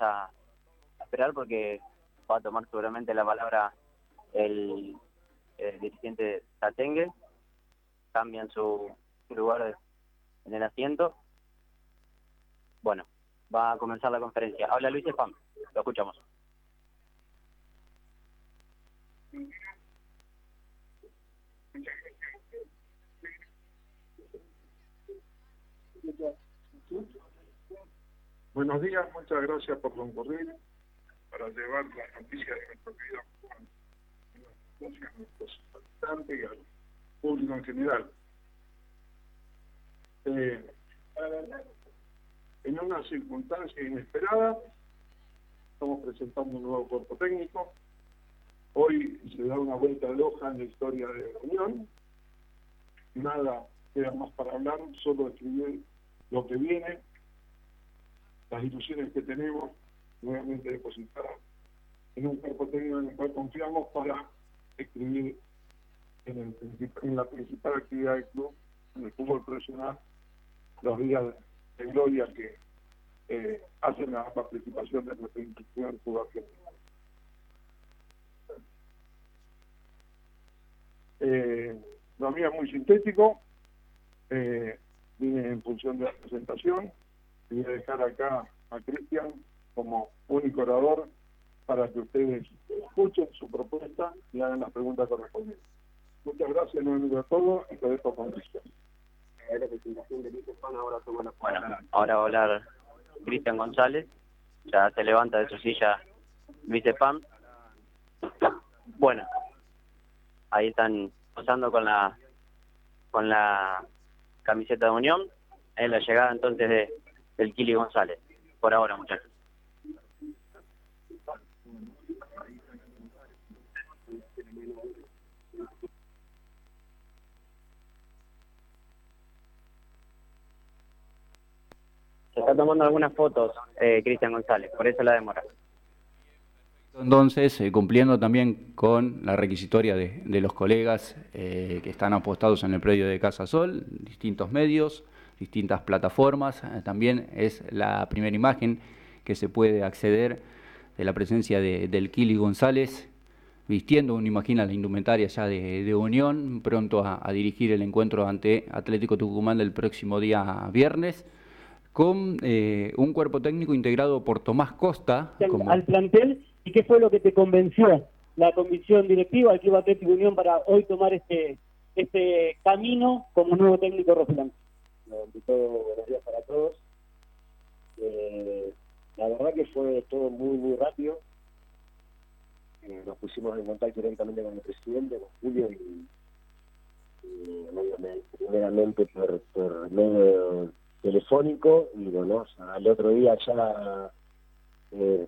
a, esperar porque va a tomar seguramente la palabra el, dirigente Tatengue, cambian su, lugar en el asiento. Bueno, va a comenzar la conferencia. Habla Luis Espam, lo escuchamos. Buenos días, muchas gracias por concurrir para llevar las noticias de nuestro querido a nuestros habitantes y al público en general. Eh, en una circunstancia inesperada, estamos presentando un nuevo cuerpo técnico. Hoy se da una vuelta de hoja en la historia de la Unión. Nada queda más para hablar, solo escribir lo que viene las ilusiones que tenemos nuevamente depositar en un cuerpo técnico en el cual confiamos para escribir en, la principal actividad del club, en el fútbol profesional, los días de gloria que eh, hacen la participación de nuestra institución argentino. Eh, lo mío es muy sintético, eh, viene en función de la presentación, voy a dejar acá a Cristian como único orador para que ustedes escuchen su propuesta y hagan las preguntas correspondientes. Muchas gracias nuevamente a todos y te dejo con Cristian. Bueno, ahora va a hablar Cristian González, ya se levanta de su silla Vicepam. Bueno, ahí están pasando con la con la camiseta de Unión, en la llegada entonces de del Kili González. Por ahora, muchachos. Se está tomando algunas fotos, eh, Cristian González, por eso la demora. Entonces, eh, cumpliendo también con la requisitoria de, los colegas eh, que están apostados en el predio de Casa Sol, distintos medios, distintas plataformas. Eh, también es la primera imagen que se puede acceder de la presencia de, del Kili González, vistiendo, uno imagina la indumentaria ya de, Unión, pronto a, dirigir el encuentro ante Atlético Tucumán del próximo día viernes, con eh, un cuerpo técnico integrado por Tomás Costa. Al plantel, ¿y qué fue lo que te convenció la comisión directiva del Club Atlético Unión para hoy tomar este, este camino como nuevo técnico rojiblanco? Buenos días para todos. Eh, la verdad que fue todo muy, muy rápido. Eh, nos pusimos en contacto directamente con el presidente, con Julio, y, primeramente por, por, medio telefónico, y bueno, al otro día ya eh,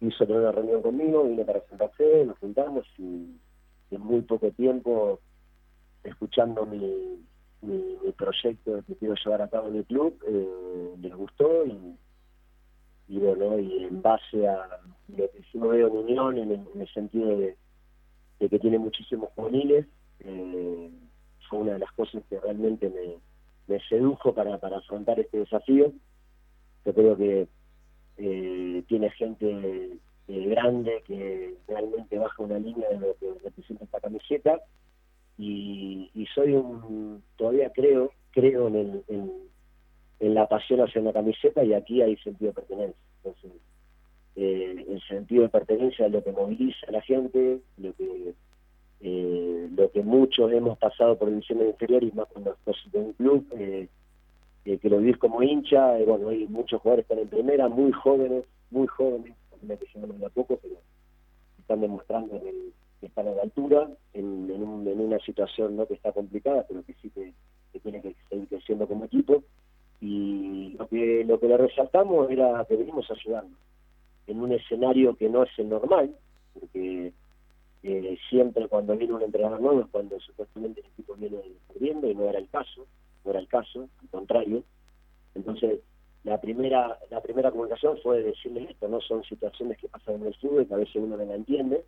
hizo una reunión conmigo, vino para sentarse, nos juntamos y en muy poco tiempo, escuchando mi, mi, proyecto que quiero llevar a cabo en el club eh, les gustó y, bueno, y en base a lo que yo veo en Unión, en el, sentido de, que tiene muchísimos juveniles, eh, fue una de las cosas que realmente me, sedujo para, para afrontar este desafío. Yo creo que eh, tiene gente grande que realmente baja una línea de lo que representa esta camiseta y, soy un, todavía creo, creo en, el, en, la pasión hacia una camiseta y aquí hay sentido de pertenencia. Entonces, eh, el sentido de pertenencia es lo que moviliza a la gente, lo que eh, lo que muchos hemos pasado por divisiones inferiores, más cuando estás en un club, eh, que lo vivís como hincha, bueno, hay muchos jugadores que están en primera, muy jóvenes, muy jóvenes, que no poco, pero están demostrando en el, que están a la altura, en, en, una situación no que está complicada, pero que sí que, tiene que seguir creciendo como equipo. Y lo que, lo que le resaltamos era que venimos ayudando en un escenario que no es el normal, porque eh, siempre cuando viene un entrenador nuevo es cuando supuestamente el equipo viene perdiendo y no era el caso, no era el caso, al contrario. Entonces, la primera la primera comunicación fue decirle esto, no son situaciones que pasan en el fútbol que a veces uno no la entiende,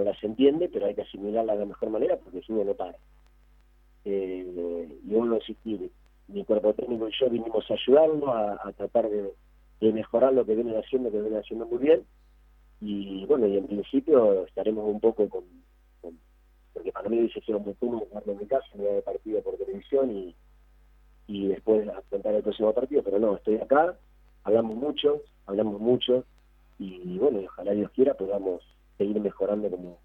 no las entiende, pero hay que asimilarla de la mejor manera porque si uno no para. Eh, y uno insistir, mi cuerpo técnico y yo vinimos a ayudarlo, a, tratar de, mejorar lo que vienen haciendo, que vienen haciendo muy bien. Y bueno, y en principio estaremos un poco con, porque para mí hubiese sido muy cómodo jugarlo en mi casa, me de partido por televisión y, y después afrontar el próximo partido, pero no, estoy acá, hablamos mucho, hablamos mucho, y bueno, ojalá Dios quiera podamos seguir mejorando como.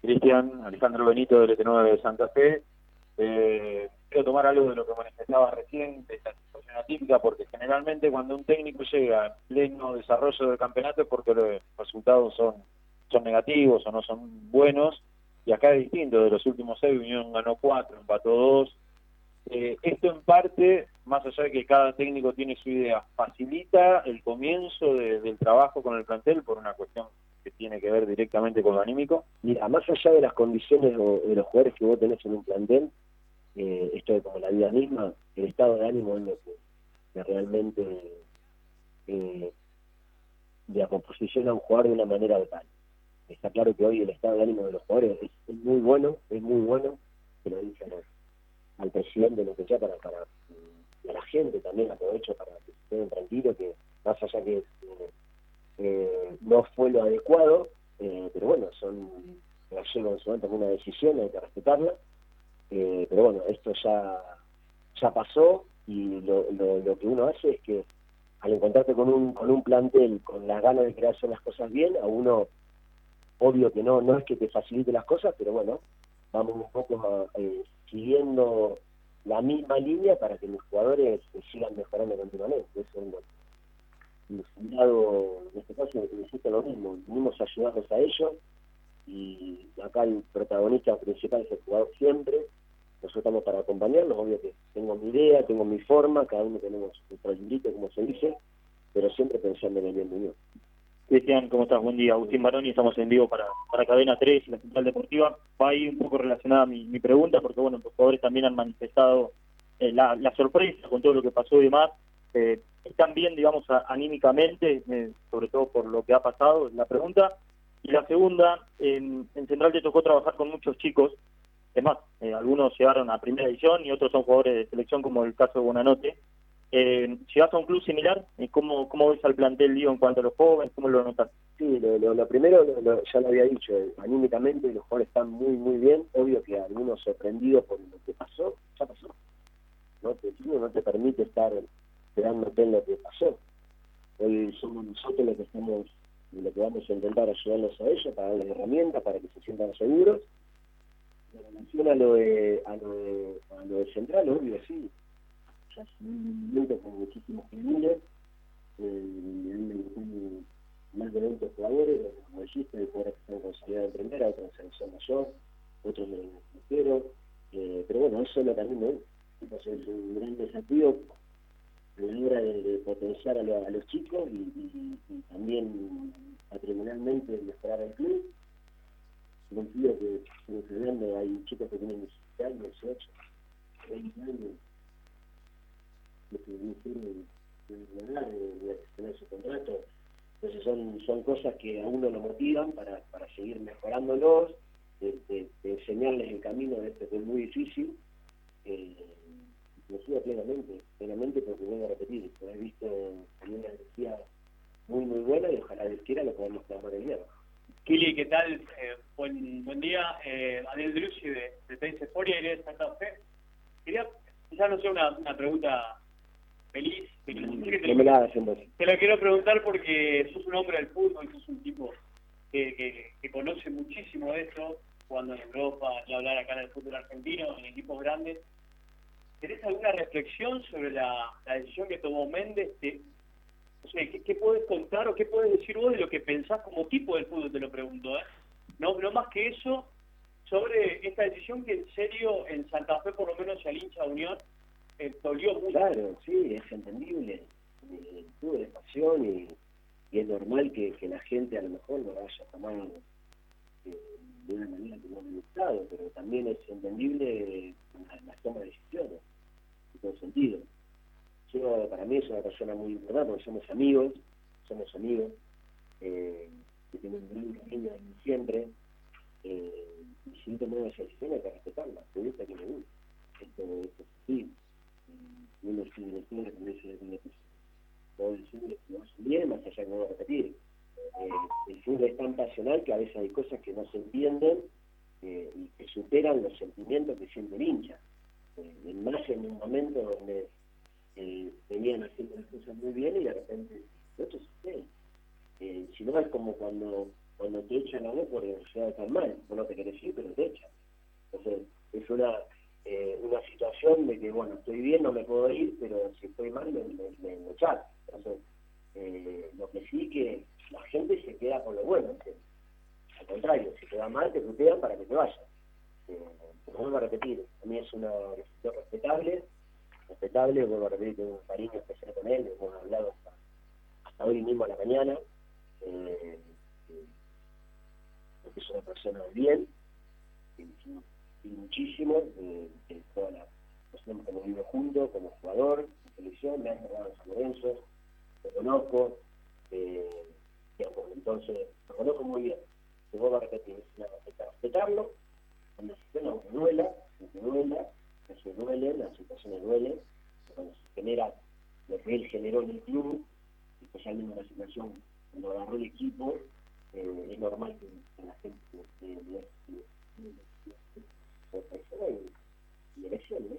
Cristian, Alejandro Benito del ET9 de Santa Fe. Eh, quiero tomar algo de lo que manifestaba recién, de esta situación atípica, porque generalmente cuando un técnico llega en pleno desarrollo del campeonato es porque los resultados son, son negativos o no son buenos, y acá es distinto, de los últimos seis, Unión ganó cuatro, empató dos. Eh, esto en parte, más allá de que cada técnico tiene su idea, facilita el comienzo del trabajo con el plantel por una cuestión que tiene que ver directamente con lo anímico. Mira, más allá de las condiciones de los jugadores que vos tenés en un plantel, eh, esto es como la vida misma, el estado de ánimo es lo que, realmente eh, la composición a un jugador de una manera vital. Está claro que hoy el estado de ánimo de los jugadores es, muy bueno, es muy bueno, que lo dice al, presidente, lo que sea, para, para y a la gente también aprovecho para que estén tranquilos, que más allá que eh, eh, no fue lo adecuado, eh, pero bueno, son llevo en su momento una decisión, hay que respetarla, eh, pero bueno, esto ya, ya pasó y lo, lo, que uno hace es que al encontrarte con un, con un plantel, con las ganas de crear las cosas bien, a uno, obvio que no, no es que te facilite las cosas, pero bueno, vamos un poco siguiendo la misma línea para que los jugadores sigan mejorando continuamente. Eso es en este caso, necesita lo mismo, venimos a ayudarlos a ellos y acá el protagonista principal es el jugador siempre, nosotros estamos para acompañarlos, obvio que tengo mi idea, tengo mi forma, cada uno tenemos nuestro librito, como se dice, pero siempre pensando en el bien mío. Cristian, ¿cómo estás? Buen día. Agustín Baroni, estamos en vivo para, para Cadena 3 y la Central Deportiva. Va ahí un poco relacionada mi, mi pregunta, porque bueno, los jugadores también han manifestado eh, la, la sorpresa con todo lo que pasó y demás. Eh, están bien, digamos, anímicamente, eh, sobre todo por lo que ha pasado, la pregunta. Y la segunda, en, Central te tocó trabajar con muchos chicos, es más, eh, algunos llegaron a primera edición y otros son jugadores de selección, como el caso de Bonanote. Eh, ¿Llegas a un club similar? ¿Cómo, ¿Cómo ves al plantel, digo, en cuanto a los jóvenes? ¿Cómo lo notas? Sí, lo, primero, ya lo había dicho, anímicamente los jugadores están muy, muy bien. Obvio que algunos sorprendidos por lo que pasó, ya pasó. No te, no te permite estar quedándote en lo que pasó. Hoy somos nosotros los que estamos, lo que vamos a intentar ayudarlos a ellos, para darles herramientas, para que se sientan seguros. En relación a lo de, a lo de, a lo de Central, obvio, sí. Un momento con muchísimos jugadores, eh, más de 20 jugadores, como dijiste, jugadores que están considerados en primera, otros en selección mayor, otros en el extranjero, eh, pero bueno, eso es lo me es un gran desafío a la hora de, potenciar a, los chicos y, también patrimonialmente mejorar el club. Pido que en hay chicos que tienen 17 años, 18, 20 años, que tienen de tener su contrato. Entonces son, son cosas que a uno lo motivan para, para seguir mejorándolos, de, de, enseñarles el camino de este que es muy difícil. Eh, lo sigo plenamente, plenamente porque voy a repetir, he visto una energía muy muy buena y ojalá Dios quiera lo podamos plasmar el día. Kili, ¿qué tal? Eh, buen, buen día. Eh, Adel Drucci de, de Tense Foria y de Santa Fe. Quería, quizás no sea una, una pregunta feliz, pero no te, me la te lo quiero preguntar porque sos un hombre del fútbol, sos un tipo que, que, que conoce muchísimo de esto, jugando en Europa, y hablar acá del fútbol argentino, en equipos grandes. ¿Tenés alguna reflexión sobre la, decisión que tomó Méndez? o sea, ¿qué, puedes contar o qué puedes decir vos de lo que pensás como tipo del fútbol? Te lo pregunto, ¿eh? No, no más que eso, sobre esta decisión que en serio en Santa Fe, por lo menos al hincha Unión, eh, mucho. Claro, sí, es entendible. Eh, tuve pasión y, es normal que, la gente a lo mejor lo vaya tomar eh, de una manera que no ha gustado, pero también es entendible la toma de decisiones todo sentido. Yo, para mí es una persona muy importante porque somos amigos, somos amigos, eh, que tienen un gran cariño siempre, eh, y si no tomamos esa decisión hay que respetarla, me gusta que me gusta. Esto, esto es así. Eh, uno ese puedo decirles que no hacen bien, más allá que no voy a repetir. Eh, el fútbol es tan pasional que a veces hay cosas que no se entienden eh, y que superan los sentimientos que siente el hincha. Eh, más en un momento donde eh, venían haciendo las cosas muy bien y de repente otro se eh, Si no es como cuando cuando te echan a vos por necesidad estar mal, vos no te querés ir, pero te echan. Entonces, es una eh, una situación de que, bueno, estoy bien, no me puedo ir, pero si estoy mal, me, me, me echar. Entonces, eh, lo que sí que la gente se queda con lo bueno. ¿sí? Al contrario, si te va mal, te putean para que te vayas. Eh, pero vuelvo a repetir, a mí es una decisión respetable, respetable, vuelvo a repetir, tengo un cariño especial con él, hemos hablado hasta, hasta hoy mismo a la mañana, eh, eh, porque es una persona de bien, y, y, muchísimo, eh, de toda la que hemos vivido juntos, como jugador, en televisión, me han jugado en San Lorenzo, lo conozco, eh, entonces, lo conozco muy bien, te vuelvo a repetir, es una respetar, respetarlo, cuando tenga que duela, duela, duele, las situaciones duelen, cuando se genera lo que él generó en el club, especialmente en la situación cuando agarró el equipo, eh, es normal que, que la gente eh, y elecciones,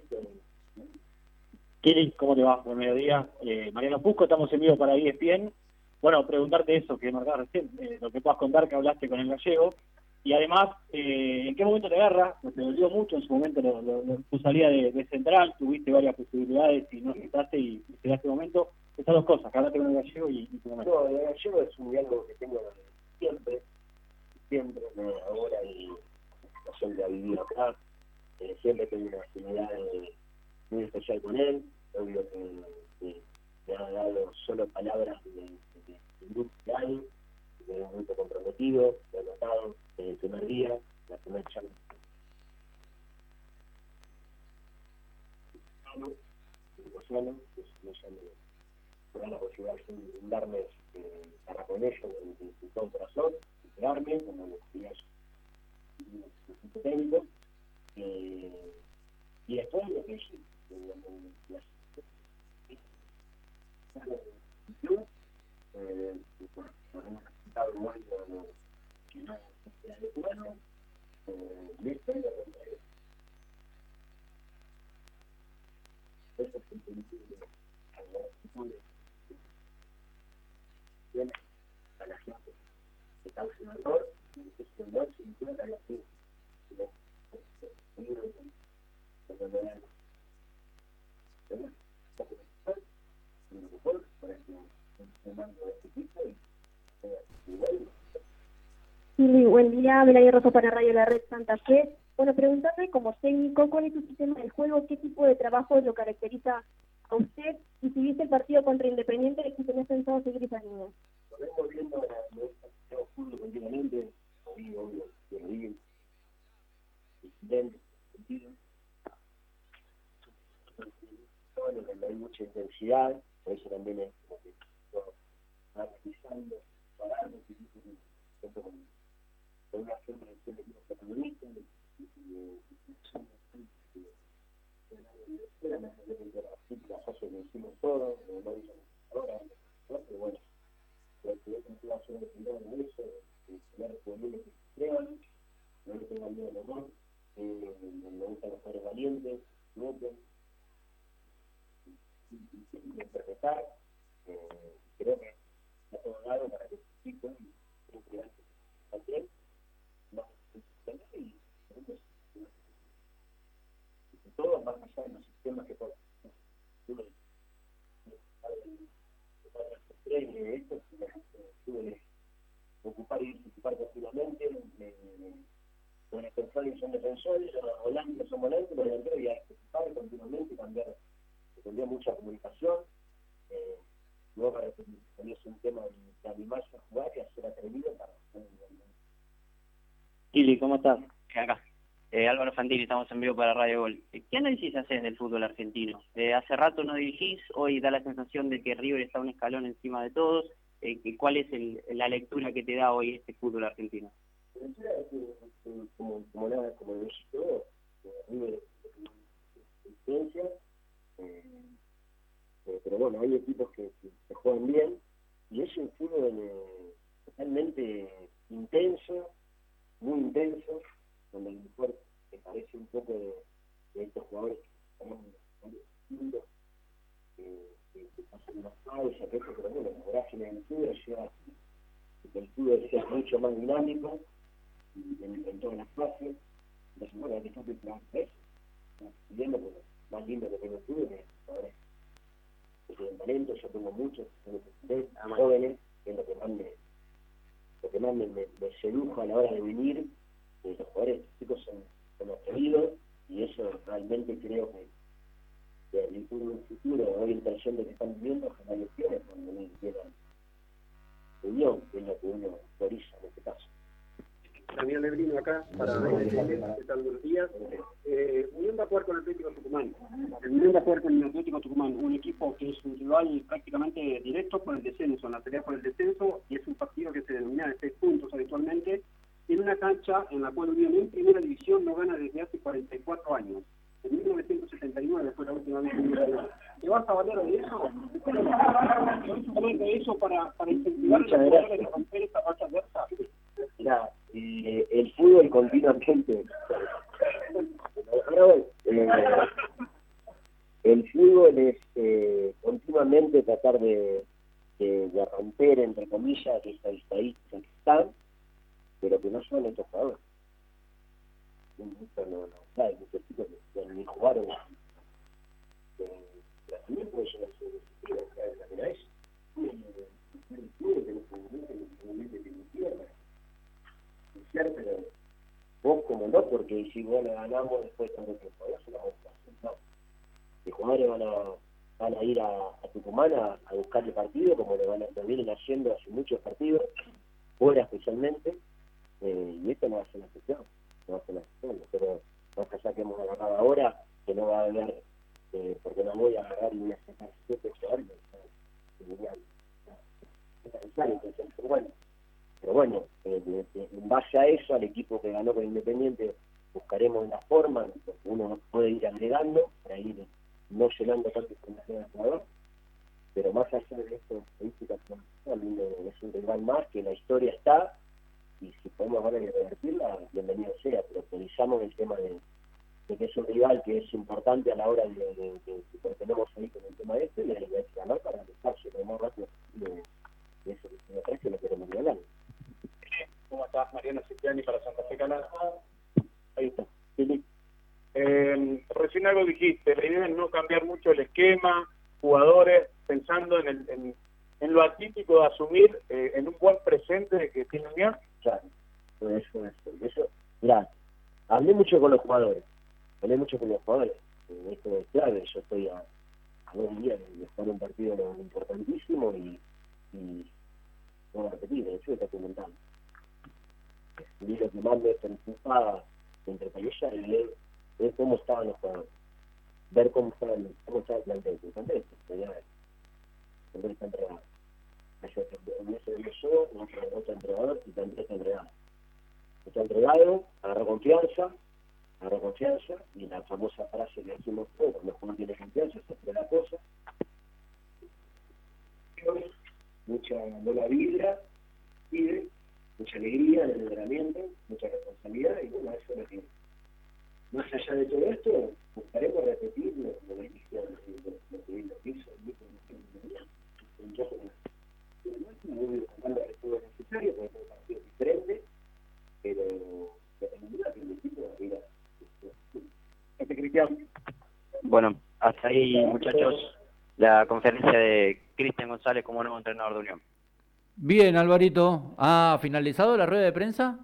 ¿cómo te va? Buen mediodía. Eh, Mariano Pusco, estamos en vivo para ESPN. Bueno, preguntarte eso que marcaba recién, eh, lo que puedas contar que hablaste con el gallego. Y además, eh, ¿en qué momento te agarra? Te dolió mucho en su momento lo, lo, lo, tu salida de, de, central, tuviste varias posibilidades y no aceptaste y, y este momento. Estas dos cosas, hablaste con el gallego y, y tu momento. No, el gallego es un diálogo que tengo siempre, siempre, no, ahora y situación que ha vivido acá, eh, siempre tengo una afinidad muy especial con él, obvio que, me ha dado solo palabras de, de, de hay, de un grupo comprometido, lo he notado el primer día, la primera charla. Posibilidad de darme eh, corazón, eh, y después lo que hice, club, eh, por un resultado bueno que no era de bueno, eh, eso es el principio de a la gente que causa un error, que es un error, se encuentra la gente. Melania Rosso para Radio La Red Santa Fe. Bueno, preguntarle como técnico, ¿cuál es su sistema de juego? ¿Qué tipo de trabajo lo caracteriza a usted? Y si viste el partido contra Independiente, si tenés pensado seguir esa línea. Lo viendo, fútbol continuamente, hay mucha intensidad, por eso también es como que analizando, parando, interpretar, creo que todo dado para que los chicos también más y todo más allá de los sistemas que por esto tuve ocupar y ocupar continuamente con defensores son defensores, volantes son volantes, los delanteros y hay que ocupar continuamente cambiar, cambiar mucha comunicación eh, luego para que es un tema de animarse a jugar y a ser atrevido para Kili, ¿cómo estás? Acá. Eh, Álvaro Fantini, estamos en vivo para Radio Gol. ¿Qué análisis haces del fútbol argentino? Eh, hace rato no dirigís, hoy da la sensación de que River está un escalón encima de todos. Eh, ¿Cuál es el, la lectura que te da hoy este fútbol argentino? Como, como nada, como lo River es una Eh, pero bueno, hay equipos que, juegan bien y es un fútbol eh, totalmente intenso, muy intenso, donde el mejor se parece un poco de, estos jugadores que están distintos, que, que, pasan más pausa, pero bueno, la gráfica en el fútbol lleva que el fútbol sea mucho más dinámico en, en todas las bueno, hay que estar preparado para eso. Viendo, pues, más lindo que tengo el fútbol es ahora que tienen talento, yo tengo muchos, jóvenes, que es lo que más me, lo que más me, me, sedujo a la hora de venir. Eh, los jugadores chicos son, son atrevidos y eso realmente creo que, que el futuro, hoy la impresión de que están viviendo, tiene cuando quieran unión, que es lo que uno autoriza en este caso. Daniel Lebrino acá para ¿qué tal? Buenos días. Eh, Unión va a jugar con el Atlético Tucumán. El Unión va a jugar con el Atlético Tucumán, un equipo que es un rival prácticamente directo por el descenso, en la pelea por el descenso, y es un partido que se denomina de seis puntos habitualmente, en una cancha en la cual Unión en primera división no gana desde hace 44 años. En 1979 fue la última vez que ¿Te vas a valer de eso? de eso para, para incentivar a los jugadores a romper esta racha adversa? Mira, eh, el fútbol continuamente. Eh, el fútbol es eh, continuamente tratar de, romper, entre comillas, esta estadística que están, pero que no son estos jugadores. No, no, no, hay muchos chicos que ni jugaron. Eh, también puede llegar a ser también a eso. El fútbol que en este momento, en este momento que pero vos como no, porque si vos le ganamos después tanto tiempo, eso no no. Los jugadores van a, van a ir a, a Tucumán a, a buscar el partido, como le van a, lo vienen haciendo hace muchos partidos, fuera especialmente, eh, y esto no va a ser la excepción, no va a ser la excepción, pero más allá que hemos agarrado ahora, que no va a haber, eh, porque no voy a agarrar y voy a sacar siete jugadores, es bueno, pero bueno, eh, en base a eso, al equipo que ganó con Independiente, buscaremos la forma, uno puede ir agregando, para ir no llenando tanto información al jugador, pero más allá de esto, estadísticas es un rival más, que la historia está, y si podemos ahora revertirla, bienvenido sea, pero utilizamos el tema de, que es un rival que es importante a la hora de, que tenemos ahí con el tema este, y hay que ganar para dejarse lo más rápido posible de eso que se me parece lo queremos ganar. ¿Cómo estás, Mariano Cipriani para Santa Fe Canal? Ahí está. Eh, recién algo dijiste, la idea es no cambiar mucho el esquema, jugadores, pensando en, el, en, lo atípico de asumir eh, en un buen presente que tiene Unión. Claro, eso, eso, eso. Mirá, hablé mucho con los jugadores, hablé mucho con los jugadores, esto es clave, yo estoy a, a dos días de estar un partido importantísimo y voy a repetir, eso está comentando y lo que más me preocupaba entre Palilla y ver, ver cómo estaban los jugadores, ver cómo estaban, cómo estaba el plantel, el ya el está entregado. Eso yo, otro, otro y también está entregado. Está entregado, agarra confianza, agarra confianza, y la famosa frase que decimos todos, cuando uno tiene confianza, se hace la cosa. Mucha la vibra, pide, mucha alegría en el entrenamiento, mucha responsabilidad y bueno, eso es lo que, más allá de todo esto, buscaremos repetir lo, lo que hizo, lo que hizo el grupo de estuvo necesario, porque es un partido diferente, pero que el equipo mira, este Cristian. Bueno, hasta ahí muchachos, la conferencia de Cristian González como nuevo entrenador de Unión. Bien, Alvarito. ¿Ha finalizado la rueda de prensa?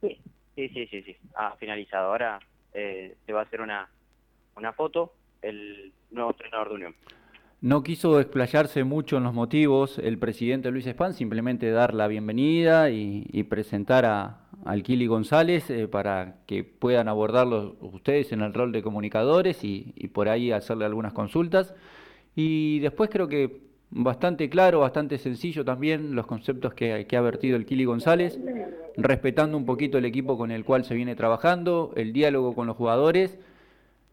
Sí, sí, sí, sí. sí. Ha finalizado. Ahora eh, se va a hacer una, una foto el nuevo entrenador de Unión. No quiso explayarse mucho en los motivos el presidente Luis Espán, simplemente dar la bienvenida y, presentar a, al Kili González eh, para que puedan abordarlo ustedes en el rol de comunicadores y, y por ahí hacerle algunas consultas. Y después creo que bastante claro, bastante sencillo también los conceptos que, ha vertido el Kili González, respetando un poquito el equipo con el cual se viene trabajando, el diálogo con los jugadores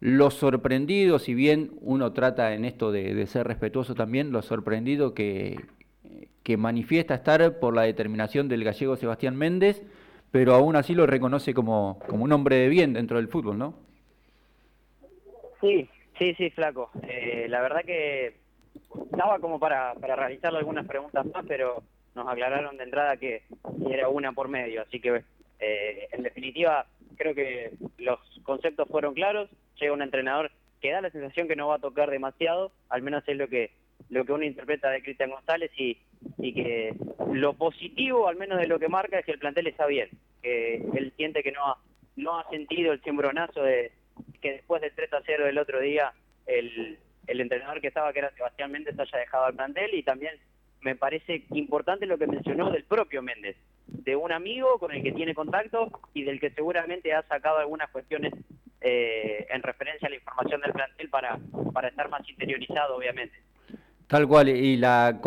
lo sorprendido, si bien uno trata en esto de, ser respetuoso también, lo sorprendido que, que manifiesta estar por la determinación del gallego Sebastián Méndez, pero aún así lo reconoce como, como un hombre de bien dentro del fútbol, ¿no? Sí, sí, sí, flaco. Eh, la verdad que estaba como para, para realizarle algunas preguntas más, pero nos aclararon de entrada que era una por medio, así que eh, en definitiva creo que los conceptos fueron claros, llega un entrenador que da la sensación que no va a tocar demasiado, al menos es lo que lo que uno interpreta de Cristian González y, y que lo positivo, al menos de lo que marca, es que el plantel está bien, que él siente que no ha, no ha sentido el cimbronazo de que después del 3 a 0 del otro día el, el entrenador que estaba, que era Sebastián Méndez, haya dejado al plantel y también me parece importante lo que mencionó del propio Méndez, de un amigo con el que tiene contacto y del que seguramente ha sacado algunas cuestiones eh, en referencia a la información del plantel para, para estar más interiorizado, obviamente. Tal cual, y la,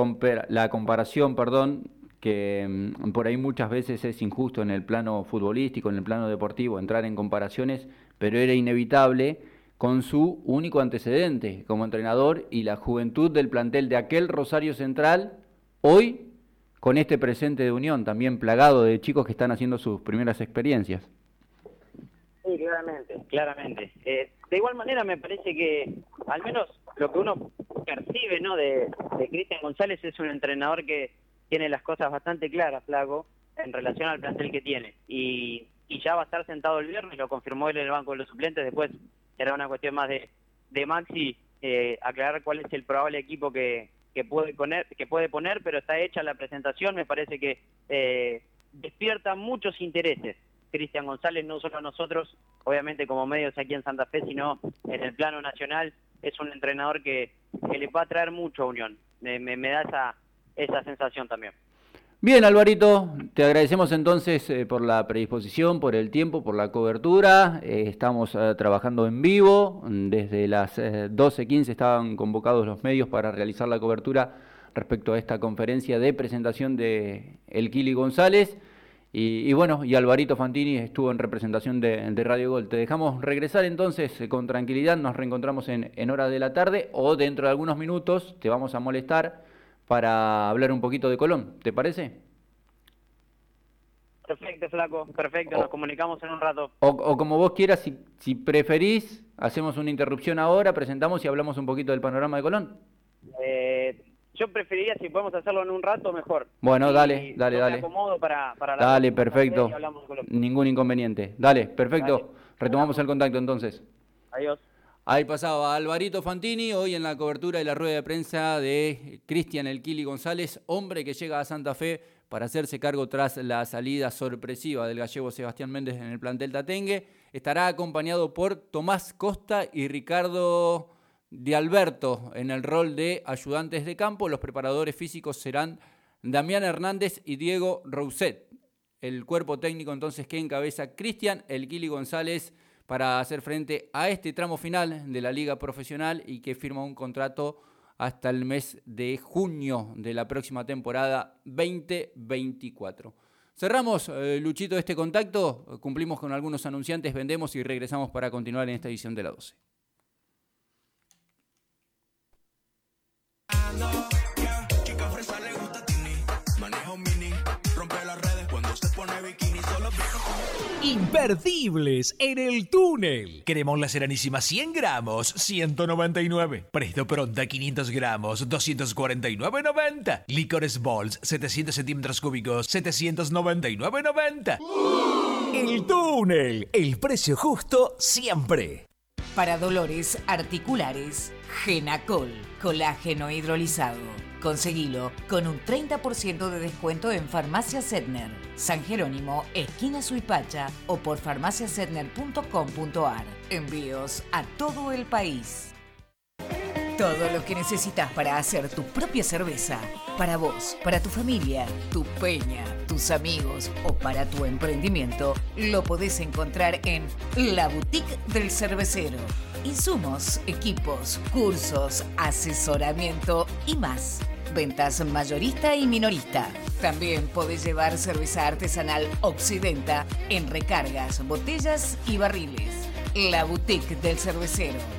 la comparación, perdón, que mm, por ahí muchas veces es injusto en el plano futbolístico, en el plano deportivo, entrar en comparaciones, pero era inevitable con su único antecedente como entrenador y la juventud del plantel de aquel Rosario Central, hoy con este presente de Unión, también plagado de chicos que están haciendo sus primeras experiencias. Sí, claramente, claramente. Eh, de igual manera me parece que al menos lo que uno percibe ¿no? de, Cristian González es un entrenador que tiene las cosas bastante claras, Flaco, en relación al plantel que tiene. Y, y ya va a estar sentado el viernes, lo confirmó él en el banco de los suplentes, después era una cuestión más de, de Maxi eh, aclarar cuál es el probable equipo que, que puede poner, que puede poner, pero está hecha la presentación, me parece que eh, despierta muchos intereses. Cristian González, no solo a nosotros, obviamente como medios aquí en Santa Fe, sino en el plano nacional, es un entrenador que, que le va a traer mucho a Unión. Me, me, me da esa, esa sensación también. Bien, Alvarito, te agradecemos entonces eh, por la predisposición, por el tiempo, por la cobertura. Eh, estamos eh, trabajando en vivo. Desde las 12.15 estaban convocados los medios para realizar la cobertura respecto a esta conferencia de presentación de El Kili González. Y, bueno, y Alvarito Fantini estuvo en representación de, Radio Gol. Te dejamos regresar entonces con tranquilidad. Nos reencontramos en, en hora de la tarde o dentro de algunos minutos te vamos a molestar para hablar un poquito de Colón. ¿Te parece? Perfecto, flaco, perfecto, nos comunicamos en un rato. O, como vos quieras, si, si, preferís, hacemos una interrupción ahora, presentamos y hablamos un poquito del panorama de Colón. Eh, yo preferiría, si podemos hacerlo en un rato, mejor. Bueno, dale, dale, dale. para, para dale, perfecto. Ningún inconveniente. Dale, perfecto. Retomamos el contacto entonces. Adiós. Ahí pasaba Alvarito Fantini, hoy en la cobertura de la rueda de prensa de Cristian Elquili González, hombre que llega a Santa Fe para hacerse cargo tras la salida sorpresiva del gallego Sebastián Méndez en el plantel Tatengue. Estará acompañado por Tomás Costa y Ricardo de Alberto en el rol de ayudantes de campo. Los preparadores físicos serán Damián Hernández y Diego Rousset. El cuerpo técnico entonces que encabeza Cristian Elquili González para hacer frente a este tramo final de la liga profesional y que firma un contrato hasta el mes de junio de la próxima temporada 2024. Cerramos, eh, Luchito, este contacto, cumplimos con algunos anunciantes, vendemos y regresamos para continuar en esta edición de la 12. Imperdibles en el túnel. Queremos la Serenísima 100 gramos, 199. Presto Pronta 500 gramos, 249.90. Licores Balls 700 centímetros cúbicos, 799.90. El túnel, el precio justo siempre. Para dolores articulares, Genacol, colágeno hidrolizado Conseguilo con un 30% de descuento en Farmacia Sedner, San Jerónimo, esquina Suipacha o por farmaciasedner.com.ar. Envíos a todo el país. Todo lo que necesitas para hacer tu propia cerveza, para vos, para tu familia, tu peña, tus amigos o para tu emprendimiento, lo podés encontrar en La Boutique del Cervecero insumos, equipos, cursos, asesoramiento y más. Ventas mayorista y minorista. También podés llevar cerveza artesanal Occidenta en recargas, botellas y barriles. La boutique del cervecero